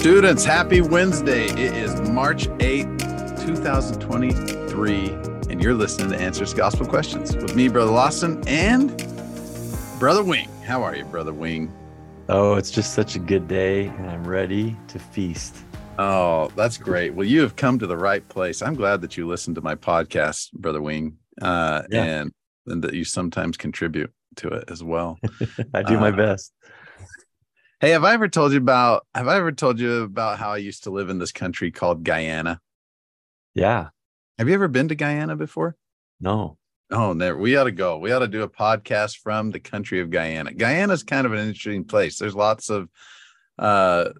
Students, happy Wednesday. It is March 8th, 2023, and you're listening to Answers Gospel Questions with me, Brother Lawson, and Brother Wing. How are you, Brother Wing? Oh, it's just such a good day, and I'm ready to feast. Oh, that's great. Well, you have come to the right place. I'm glad that you listen to my podcast, Brother Wing, uh, yeah. and, and that you sometimes contribute to it as well. I do my uh, best. Hey, have I ever told you about have I ever told you about how I used to live in this country called Guyana? Yeah. Have you ever been to Guyana before? No. Oh, never. We ought to go. We ought to do a podcast from the country of Guyana. Guyana is kind of an interesting place. There's lots of uh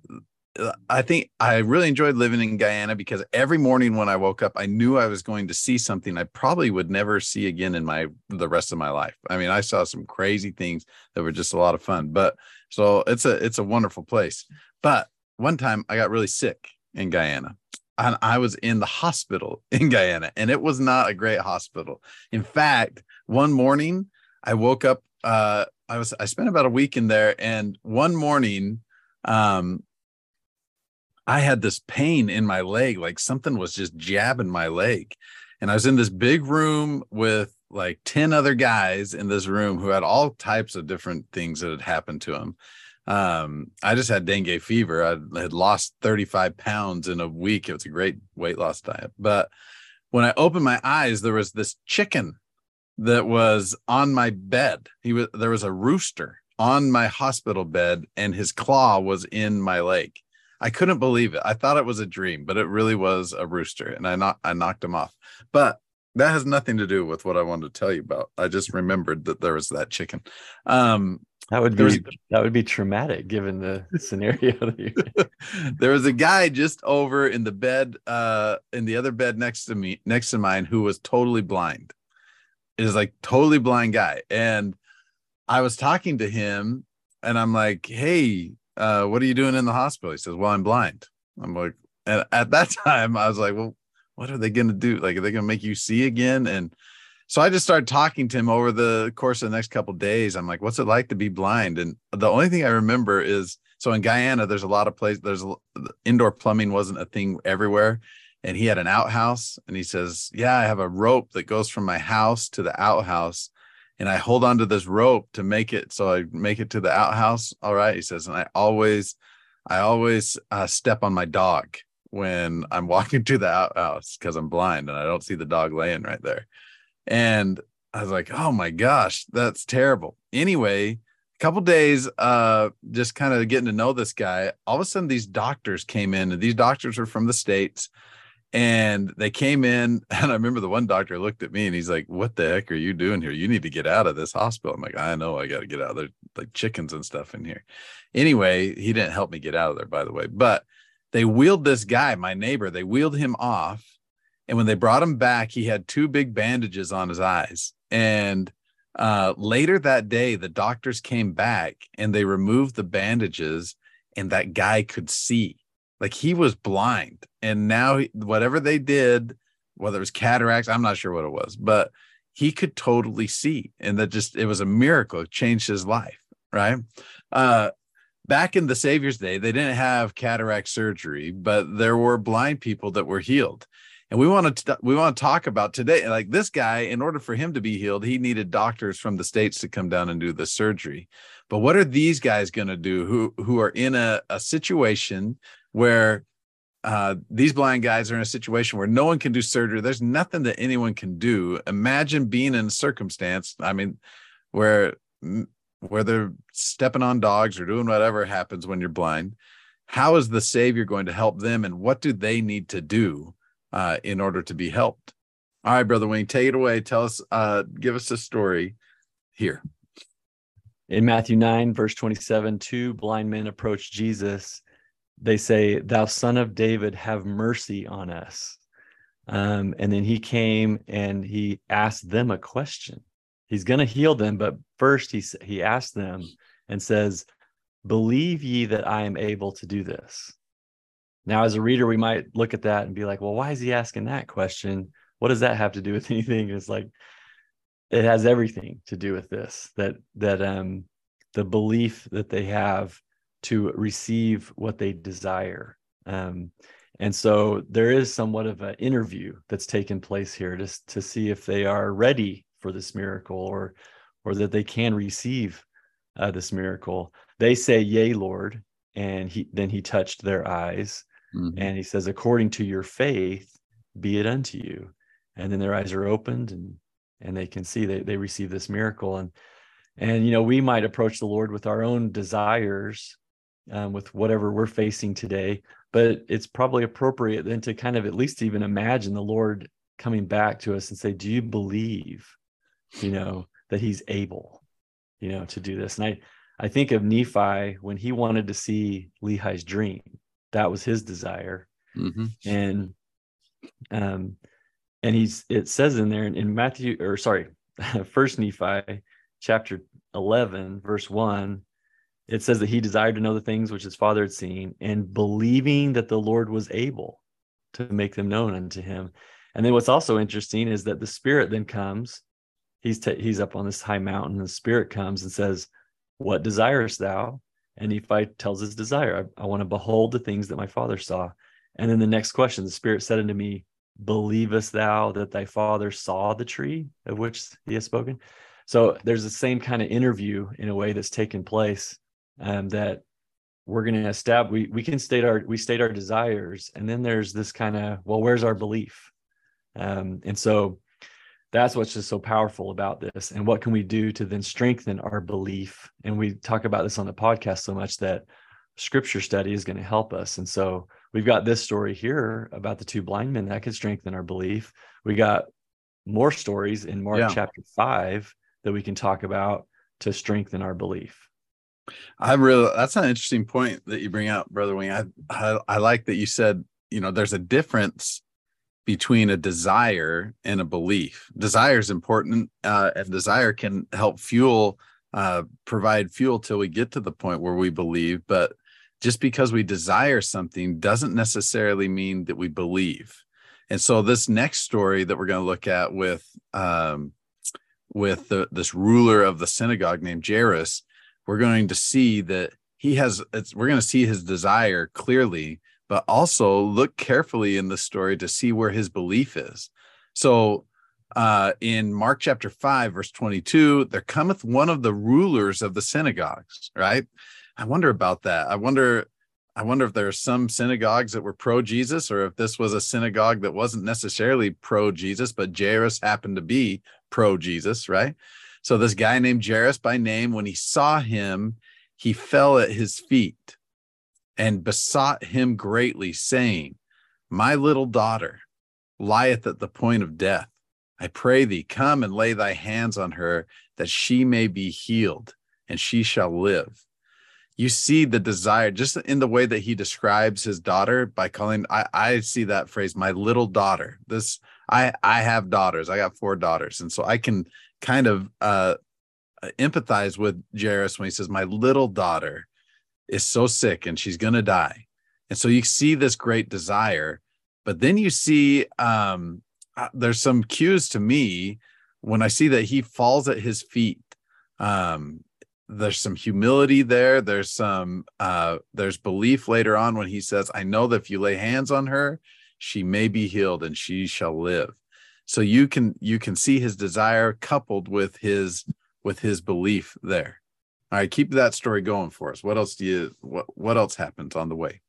I think I really enjoyed living in Guyana because every morning when I woke up, I knew I was going to see something I probably would never see again in my the rest of my life. I mean, I saw some crazy things that were just a lot of fun. But so it's a it's a wonderful place. But one time I got really sick in Guyana. And I was in the hospital in Guyana, and it was not a great hospital. In fact, one morning I woke up. Uh, I was I spent about a week in there, and one morning, um, I had this pain in my leg, like something was just jabbing my leg. And I was in this big room with like 10 other guys in this room who had all types of different things that had happened to them. Um, I just had dengue fever. I had lost 35 pounds in a week. It was a great weight loss diet. But when I opened my eyes, there was this chicken that was on my bed. He was there was a rooster on my hospital bed, and his claw was in my leg. I couldn't believe it. I thought it was a dream, but it really was a rooster, and I not I knocked him off. But that has nothing to do with what I wanted to tell you about. I just remembered that there was that chicken. Um, that would be was, that would be traumatic given the scenario. there was a guy just over in the bed, uh, in the other bed next to me, next to mine, who was totally blind. It is like totally blind guy, and I was talking to him, and I'm like, "Hey, uh, what are you doing in the hospital? He says, well, I'm blind. I'm like, and at that time, I was like, well, what are they going to do? Like, are they going to make you see again? And so I just started talking to him over the course of the next couple days. I'm like, what's it like to be blind? And the only thing I remember is so in Guyana, there's a lot of places, there's indoor plumbing wasn't a thing everywhere. And he had an outhouse and he says, Yeah, I have a rope that goes from my house to the outhouse and I hold on to this rope to make it so I make it to the outhouse. All right, he says, and I always, I always uh, step on my dog when I'm walking to the outhouse because I'm blind and I don't see the dog laying right there. And I was like, oh my gosh, that's terrible. Anyway, a couple days, uh, just kind of getting to know this guy. All of a sudden, these doctors came in, and these doctors were from the states and they came in and i remember the one doctor looked at me and he's like what the heck are you doing here? You need to get out of this hospital. I'm like i know i got to get out. There like chickens and stuff in here. Anyway he didn't help me get out of there by the way but they wheeled this guy my neighbor they wheeled him off and when they brought him back he had two big bandages on his eyes and uh, later that day the doctors came back and they removed the bandages and that guy could see like he was blind, and now he, whatever they did, whether it was cataracts, I'm not sure what it was, but he could totally see, and that just it was a miracle. It changed his life, right? Uh, back in the Savior's day, they didn't have cataract surgery, but there were blind people that were healed. And we want to we want to talk about today. Like this guy, in order for him to be healed, he needed doctors from the states to come down and do the surgery. But what are these guys going to do who who are in a, a situation where uh, these blind guys are in a situation where no one can do surgery. There's nothing that anyone can do. Imagine being in a circumstance, I mean, where where they're stepping on dogs or doing whatever happens when you're blind. How is the Savior going to help them, and what do they need to do uh, in order to be helped? All right, brother Wayne, take it away. Tell us, uh, give us a story here. In Matthew 9, verse 27, two blind men approached Jesus they say, Thou son of David, have mercy on us. Um, and then he came and he asked them a question. He's going to heal them, but first he, he asked them and says, Believe ye that I am able to do this? Now, as a reader, we might look at that and be like, Well, why is he asking that question? What does that have to do with anything? It's like, it has everything to do with this that that um the belief that they have to receive what they desire. Um, and so there is somewhat of an interview that's taken place here just to see if they are ready for this miracle or or that they can receive uh, this miracle. They say, "Yea, Lord," and he then he touched their eyes, mm-hmm. and he says, "According to your faith, be it unto you." And then their eyes are opened, and and they can see they they receive this miracle. And and you know we might approach the Lord with our own desires, um, with whatever we're facing today, but it's probably appropriate then to kind of at least even imagine the Lord coming back to us and say, "Do you believe?" You know that He's able, you know, to do this. And I I think of Nephi when he wanted to see Lehi's dream. That was his desire. Mm-hmm. And um and he's it says in there in, in Matthew or sorry, first Nephi chapter 11 verse 1 it says that he desired to know the things which his father had seen and believing that the Lord was able to make them known unto him. And then what's also interesting is that the spirit then comes he's t- he's up on this high mountain the spirit comes and says what desirest thou? And Nephi tells his desire, I, I want to behold the things that my father saw. And then the next question, the Spirit said unto me, Believest thou that thy father saw the tree of which he has spoken? So there's the same kind of interview in a way that's taken place um, that we're going to establish. We, we can state our we state our desires, and then there's this kind of well, where's our belief? Um, and so that's what's just so powerful about this and what can we do to then strengthen our belief and we talk about this on the podcast so much that scripture study is going to help us and so we've got this story here about the two blind men that could strengthen our belief we got more stories in mark yeah. chapter 5 that we can talk about to strengthen our belief i really that's an interesting point that you bring up, brother wing I, I i like that you said you know there's a difference between a desire and a belief. Desire is important, uh, and desire can help fuel, uh, provide fuel till we get to the point where we believe. But just because we desire something doesn't necessarily mean that we believe. And so, this next story that we're going to look at with um, with the, this ruler of the synagogue named Jairus, we're going to see that he has. we're going to see his desire clearly but also look carefully in the story to see where his belief is. So uh, in Mark chapter 5, verse 22, there cometh one of the rulers of the synagogues, right? I wonder about that. I wonder. I wonder if there are some synagogues that were pro Jesus, or if this was a synagogue that wasn't necessarily pro Jesus, but Jairus happened to be pro Jesus, right? So this guy named Jairus by name, when he saw him, he fell at his feet and besought him greatly, saying, My little daughter lieth at the point of death. I pray thee, come and lay thy hands on her, that she may be healed, and she shall live. You see the desire just in the way that he describes his daughter by calling I, I see that phrase, my little daughter. This I I have daughters. I got four daughters. And so I can kind of uh empathize with Jairus when he says, My little daughter is so sick and she's going to die. And so you see this great desire, but then you see um, uh, there's some cues to me when I see that he falls at his feet. Um, there's some humility there. There's some uh, there's belief later on when he says, "I know that if you lay hands on her, she may be healed and she shall live." So you can you can see his desire coupled with his with his belief there. All right, keep that story going for us. What else do you what what else happens on the way?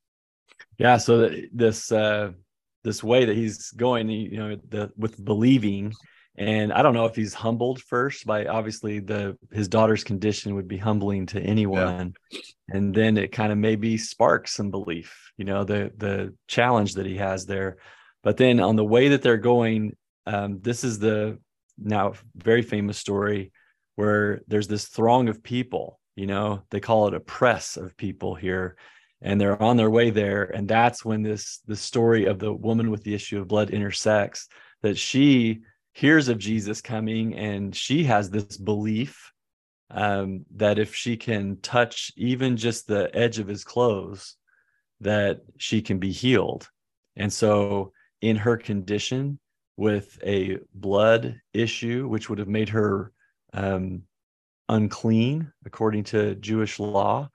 Yeah, so this uh this way that he's going, you know, the with believing and I don't know if he's humbled first by obviously the his daughter's condition would be humbling to anyone. Yeah. And then it kind of maybe sparks some belief, you know, the the challenge that he has there. But then on the way that they're going, um, this is the now very famous story where there's this throng of people you know they call it a press of people here and they're on their way there and that's when this the story of the woman with the issue of blood intersects that she hears of jesus coming and she has this belief um, that if she can touch even just the edge of his clothes that she can be healed. And so in her condition with a blood issue which would have made her um, unclean according to Jewish law.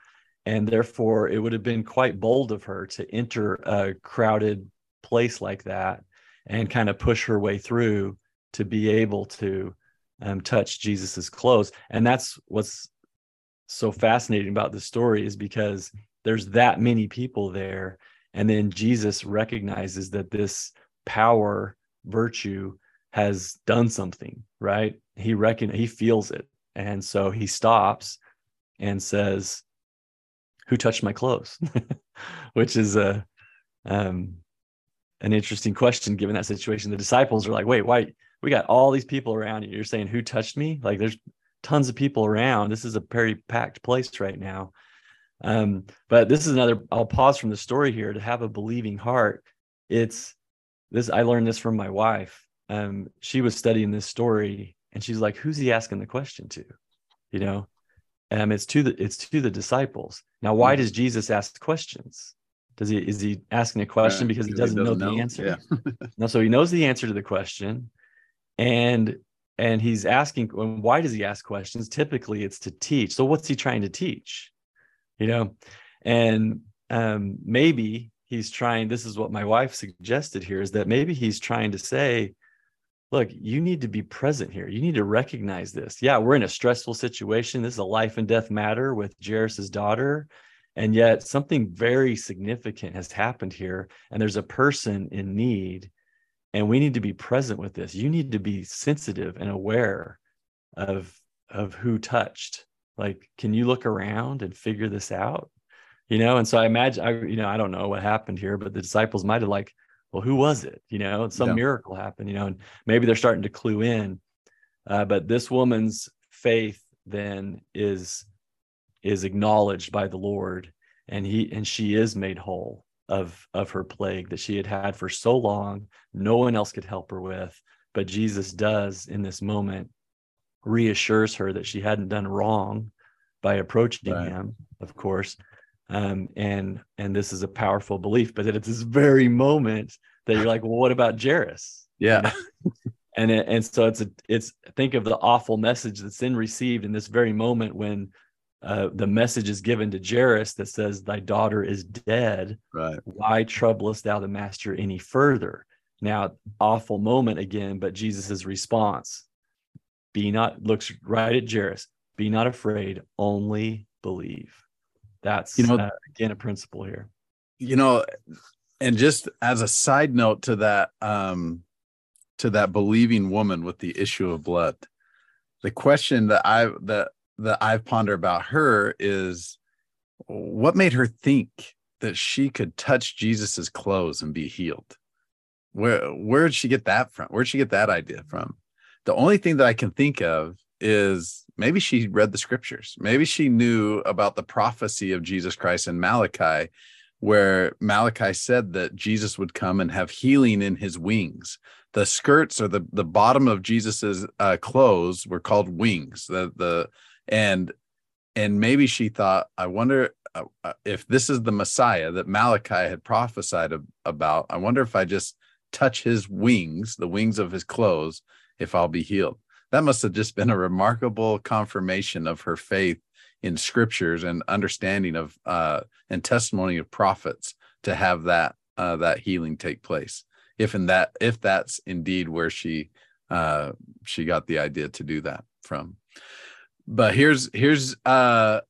and therefore it would have been quite bold of her to enter a crowded place like that and kind of push her way through to be able to um, touch jesus's clothes and that's what's so fascinating about this story is because there's that many people there and then jesus recognizes that this power virtue has done something right? He reckon he feels it. And so he stops and says who touched my clothes? Which is a um, an interesting question given that situation. The disciples are like wait why we got all these people around you. You're saying who touched me? Like there's tons of people around. This is a very packed place right now. Um, but this is another i'll pause from the story here to have a believing heart. It's this i learned this from my wife. Um, she was studying this story and she's like who's he asking the question to? You know? Um, it's to the it's to the disciples. Now why mm-hmm. does jesus ask questions? Does he is he asking a question because he doesn't, he doesn't know, know, the answer? Yeah. no so he knows the answer to the question and and he's asking why does he ask questions? Typically it's to teach. So what's he trying to teach? You know? And um, maybe he's trying this is what my wife suggested here is that maybe he's trying to say look you need to be present here. You need to recognize this. Yeah we're in a stressful situation. This is a life and death matter with jairus's daughter and yet something very significant has happened here and there's a person in need and we need to be present with this. You need to be sensitive and aware of of who touched. Like can you look around and figure this out you know and so i imagine i you know i don't know what happened here but the disciples might have like well who was it you know some yeah. miracle happened you know and maybe they're starting to clue in uh, but this woman's faith then is is acknowledged by the lord and he and she is made whole of of her plague that she had had for so long no one else could help her with but jesus does in this moment reassures her that she hadn't done wrong by approaching right. him of course um, and and this is a powerful belief but at this very moment that you're like well what about jairus yeah and it, and so it's a it's think of the awful message that's then received in this very moment when uh, the message is given to Jairus that says, Thy daughter is dead. Right. Why troublest thou the master any further? Now, awful moment again, but Jesus's response be not looks right at Jairus, be not afraid, only believe. That's you know uh, again a principle here. You know, and just as a side note to that, um, to that believing woman with the issue of blood, the question that I that that I've pondered about her is what made her think that she could touch Jesus's clothes and be healed? Where where did she get that from? Where'd she get that idea from? The only thing that I can think of is maybe she read the scriptures. Maybe she knew about the prophecy of Jesus Christ in Malachi, where Malachi said that Jesus would come and have healing in his wings. The skirts or the, the bottom of Jesus's uh, clothes were called wings. The the and and maybe she thought i wonder uh, uh, if this is the messiah that malachi had prophesied about i wonder if i just touch his wings the wings of his clothes if i'll be healed that must have just been a remarkable confirmation of her faith in scriptures and understanding of uh, and testimony of prophets to have that uh, that healing take place. If in that if that's indeed where she uh, she got the idea to do that from. But here's here's uh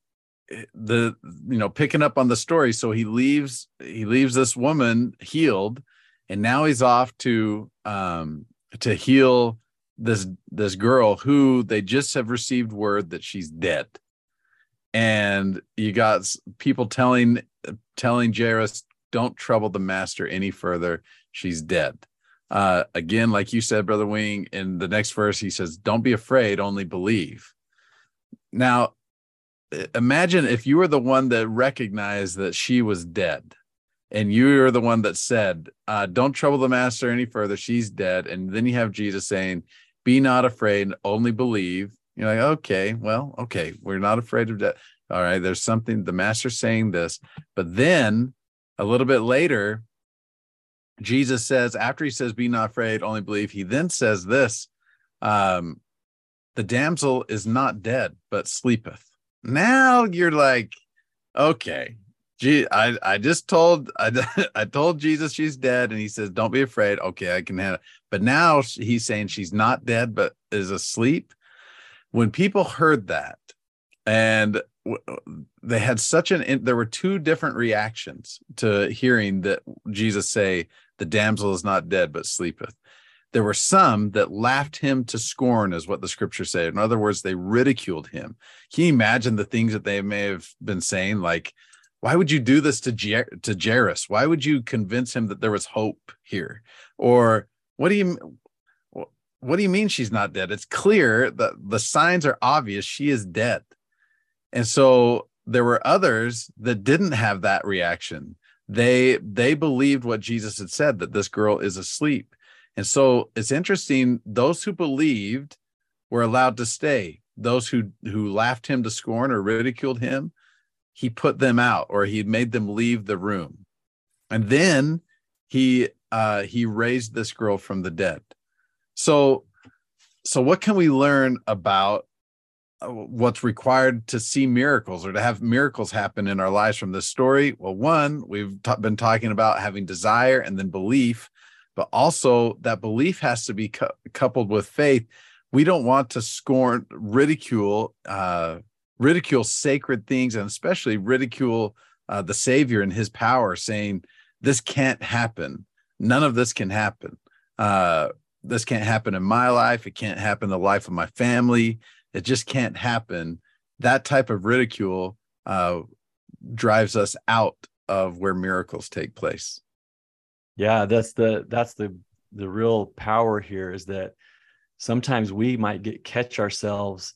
the you know picking up on the story. So he leaves he leaves this woman healed and now he's off to um to heal this this girl who they just have received word that she's dead and you got people telling telling Jairus don't trouble the master any further she's dead uh again like you said brother wing in the next verse he says don't be afraid only believe now, imagine if you were the one that recognized that she was dead and you are the one that said, uh, Don't trouble the master any further. She's dead. And then you have Jesus saying, Be not afraid, only believe. You're like, Okay, well, okay, we're not afraid of death. All right, there's something, the master's saying this. But then a little bit later, Jesus says, after he says, Be not afraid, only believe, he then says this um, the damsel is not dead, but sleepeth. Now you're like, okay. I, I just told I, I told Jesus she's dead, and he says, "Don't be afraid." Okay, I can handle. It. But now he's saying she's not dead, but is asleep. When people heard that, and uh, they had such an there were two different reactions to hearing that Jesus say, "The damsel is not dead, but sleepeth." There were some that laughed him to scorn, is what the scriptures say. In other words, they ridiculed him. Can you imagine the things that they may have been saying? Like, why would you do this to Jer- to Jairus? Why would you convince him that there was hope here? Or what do you what do you mean she's not dead? It's clear that the signs are obvious. She is dead. And so there were others that didn't have that reaction. They they believed what Jesus had said that this girl is asleep. And so it's interesting those who believed were allowed to stay. Those who who laughed him to scorn or ridiculed him, he put them out or he made them leave the room. And then he uh he raised this girl from the dead. So so what can we learn about uh, what's required to see miracles or to have miracles happen in our lives from this story? Well, one, we've t- been talking about having desire and then belief, but also that belief has to be cu- coupled with faith. We don't want to scorn, ridicule, uh, ridicule sacred things, and especially ridicule uh, the Savior and His power, saying this can't happen. None of this can happen. Uh, this can't happen in my life. It can't happen in the life of my family it just can't happen. That type of ridicule uh, drives us out of where miracles take place. Yeah, that's the that's the the real power here is that sometimes we might get catch ourselves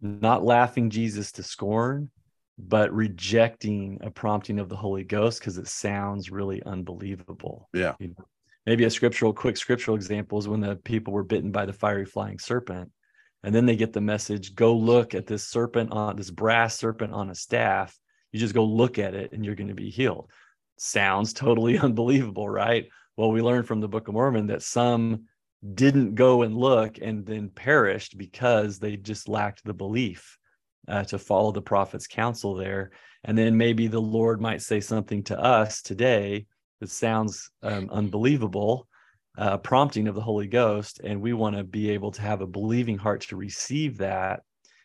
not laughing Jesus to scorn, but rejecting a prompting of the Holy Ghost because it sounds really unbelievable. Yeah. You know? Maybe a scriptural, quick scriptural example is when the people were bitten by the fiery flying serpent and then they get the message go look at this serpent on this brass serpent on a staff you just go look at it and you're going to be healed sounds totally unbelievable right well we learned from the book of mormon that some didn't go and look and then perished because they just lacked the belief uh, to follow the prophet's counsel there and then maybe the lord might say something to us today that sounds um, unbelievable uh, prompting of the Holy Ghost, and we want to be able to have a believing heart to receive that,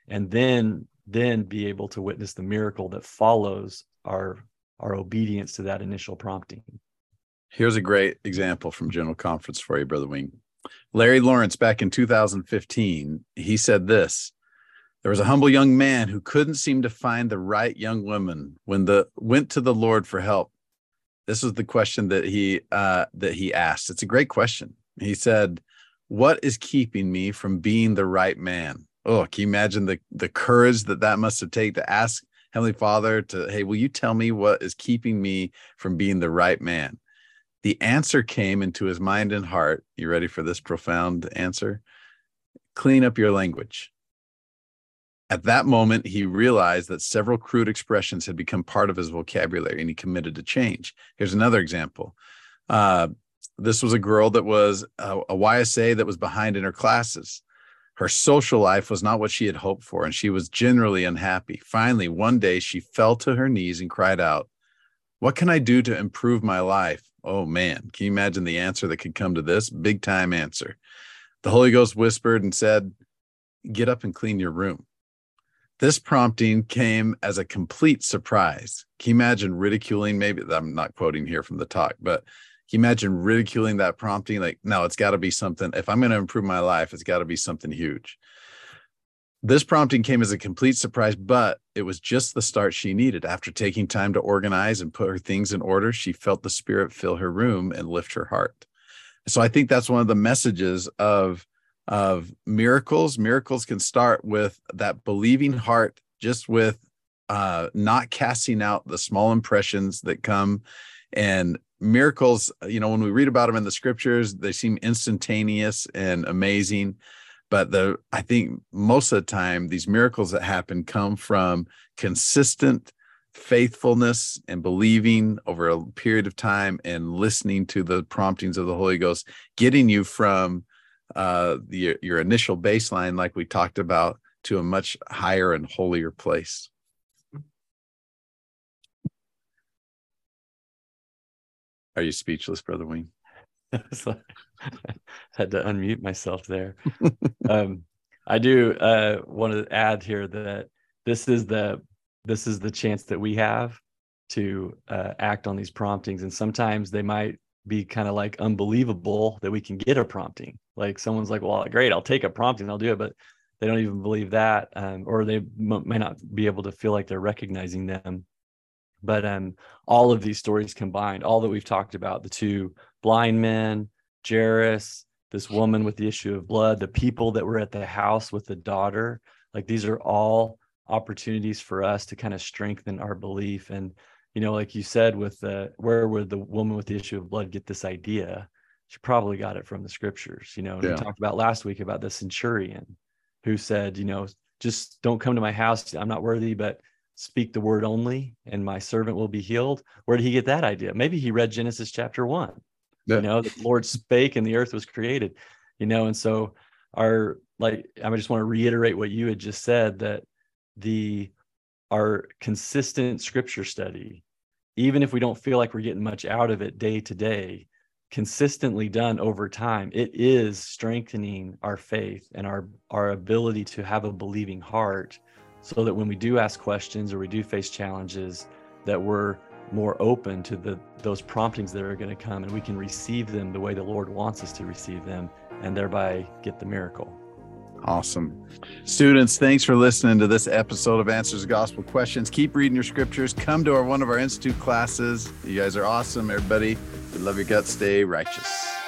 and then then be able to witness the miracle that follows our our obedience to that initial prompting. Here's a great example from General Conference for you, Brother Wing. Larry Lawrence, back in 2015, he said this. There was a humble young man who couldn't seem to find the right young woman when the went to the Lord for help. This was the question that he uh, that he asked. It's a great question. He said, "What is keeping me from being the right man?" Oh, can you imagine the the courage that that must have taken to ask Heavenly Father to, "Hey, will you tell me what is keeping me from being the right man?" The answer came into his mind and heart. You ready for this profound answer? Clean up your language. At that moment, he realized that several crude expressions had become part of his vocabulary and he committed to change. Here's another example. Uh, this was a girl that was a, a YSA that was behind in her classes. Her social life was not what she had hoped for, and she was generally unhappy. Finally, one day she fell to her knees and cried out, What can I do to improve my life? Oh man, can you imagine the answer that could come to this? Big time answer. The Holy Ghost whispered and said, Get up and clean your room. This prompting came as a complete surprise. Can you imagine ridiculing? Maybe I'm not quoting here from the talk, but can you imagine ridiculing that prompting? Like, no, it's got to be something. If I'm going to improve my life, it's got to be something huge. This prompting came as a complete surprise, but it was just the start she needed. After taking time to organize and put her things in order, she felt the spirit fill her room and lift her heart. So I think that's one of the messages of of miracles. Miracles can start with that believing heart, just with uh, not casting out the small impressions that come. And miracles, you know, when we read about them in the scriptures, they seem instantaneous and amazing but the i think most of the time these miracles that happen come from consistent faithfulness and believing over a period of time and listening to the promptings of the holy ghost getting you from uh, your initial baseline like we talked about to a much higher and holier place. Are you speechless brother wayne? Wing? had to unmute myself there. um, I do uh, want to add here that this is the this is the chance that we have to uh, act on these promptings, and sometimes they might be kind of like unbelievable that we can get a prompting. Like someone's like, "Well, great, I'll take a prompting, I'll do it," but they don't even believe that, um, or they m- may not be able to feel like they're recognizing them. But um, all of these stories combined, all that we've talked about, the two blind men, Jairus, this woman with the issue of blood, the people that were at the house with the daughter, like these are all opportunities for us to kind of strengthen our belief. And, you know, like you said, with the where would the woman with the issue of blood get this idea? She probably got it from the scriptures, you know. Yeah. We talked about last week about the centurion who said, you know, just don't come to my house. I'm not worthy, but speak the word only and my servant will be healed. Where did he get that idea? Maybe he read Genesis chapter one yeah. you know the lord spake and the earth was created you know and so our like i just want to reiterate what you had just said that the our consistent scripture study even if we don't feel like we're getting much out of it day to day consistently done over time it is strengthening our faith and our our ability to have a believing heart so that when we do ask questions or we do face challenges that we're more open to the those promptings that are going to come and we can receive them the way the lord wants us to receive them and thereby get the miracle. Awesome. Students thanks for listening to this episode of answers to gospel questions. Keep reading your scriptures. Come to our one of our institute classes. You guys are awesome everybody. We love your guts. Stay righteous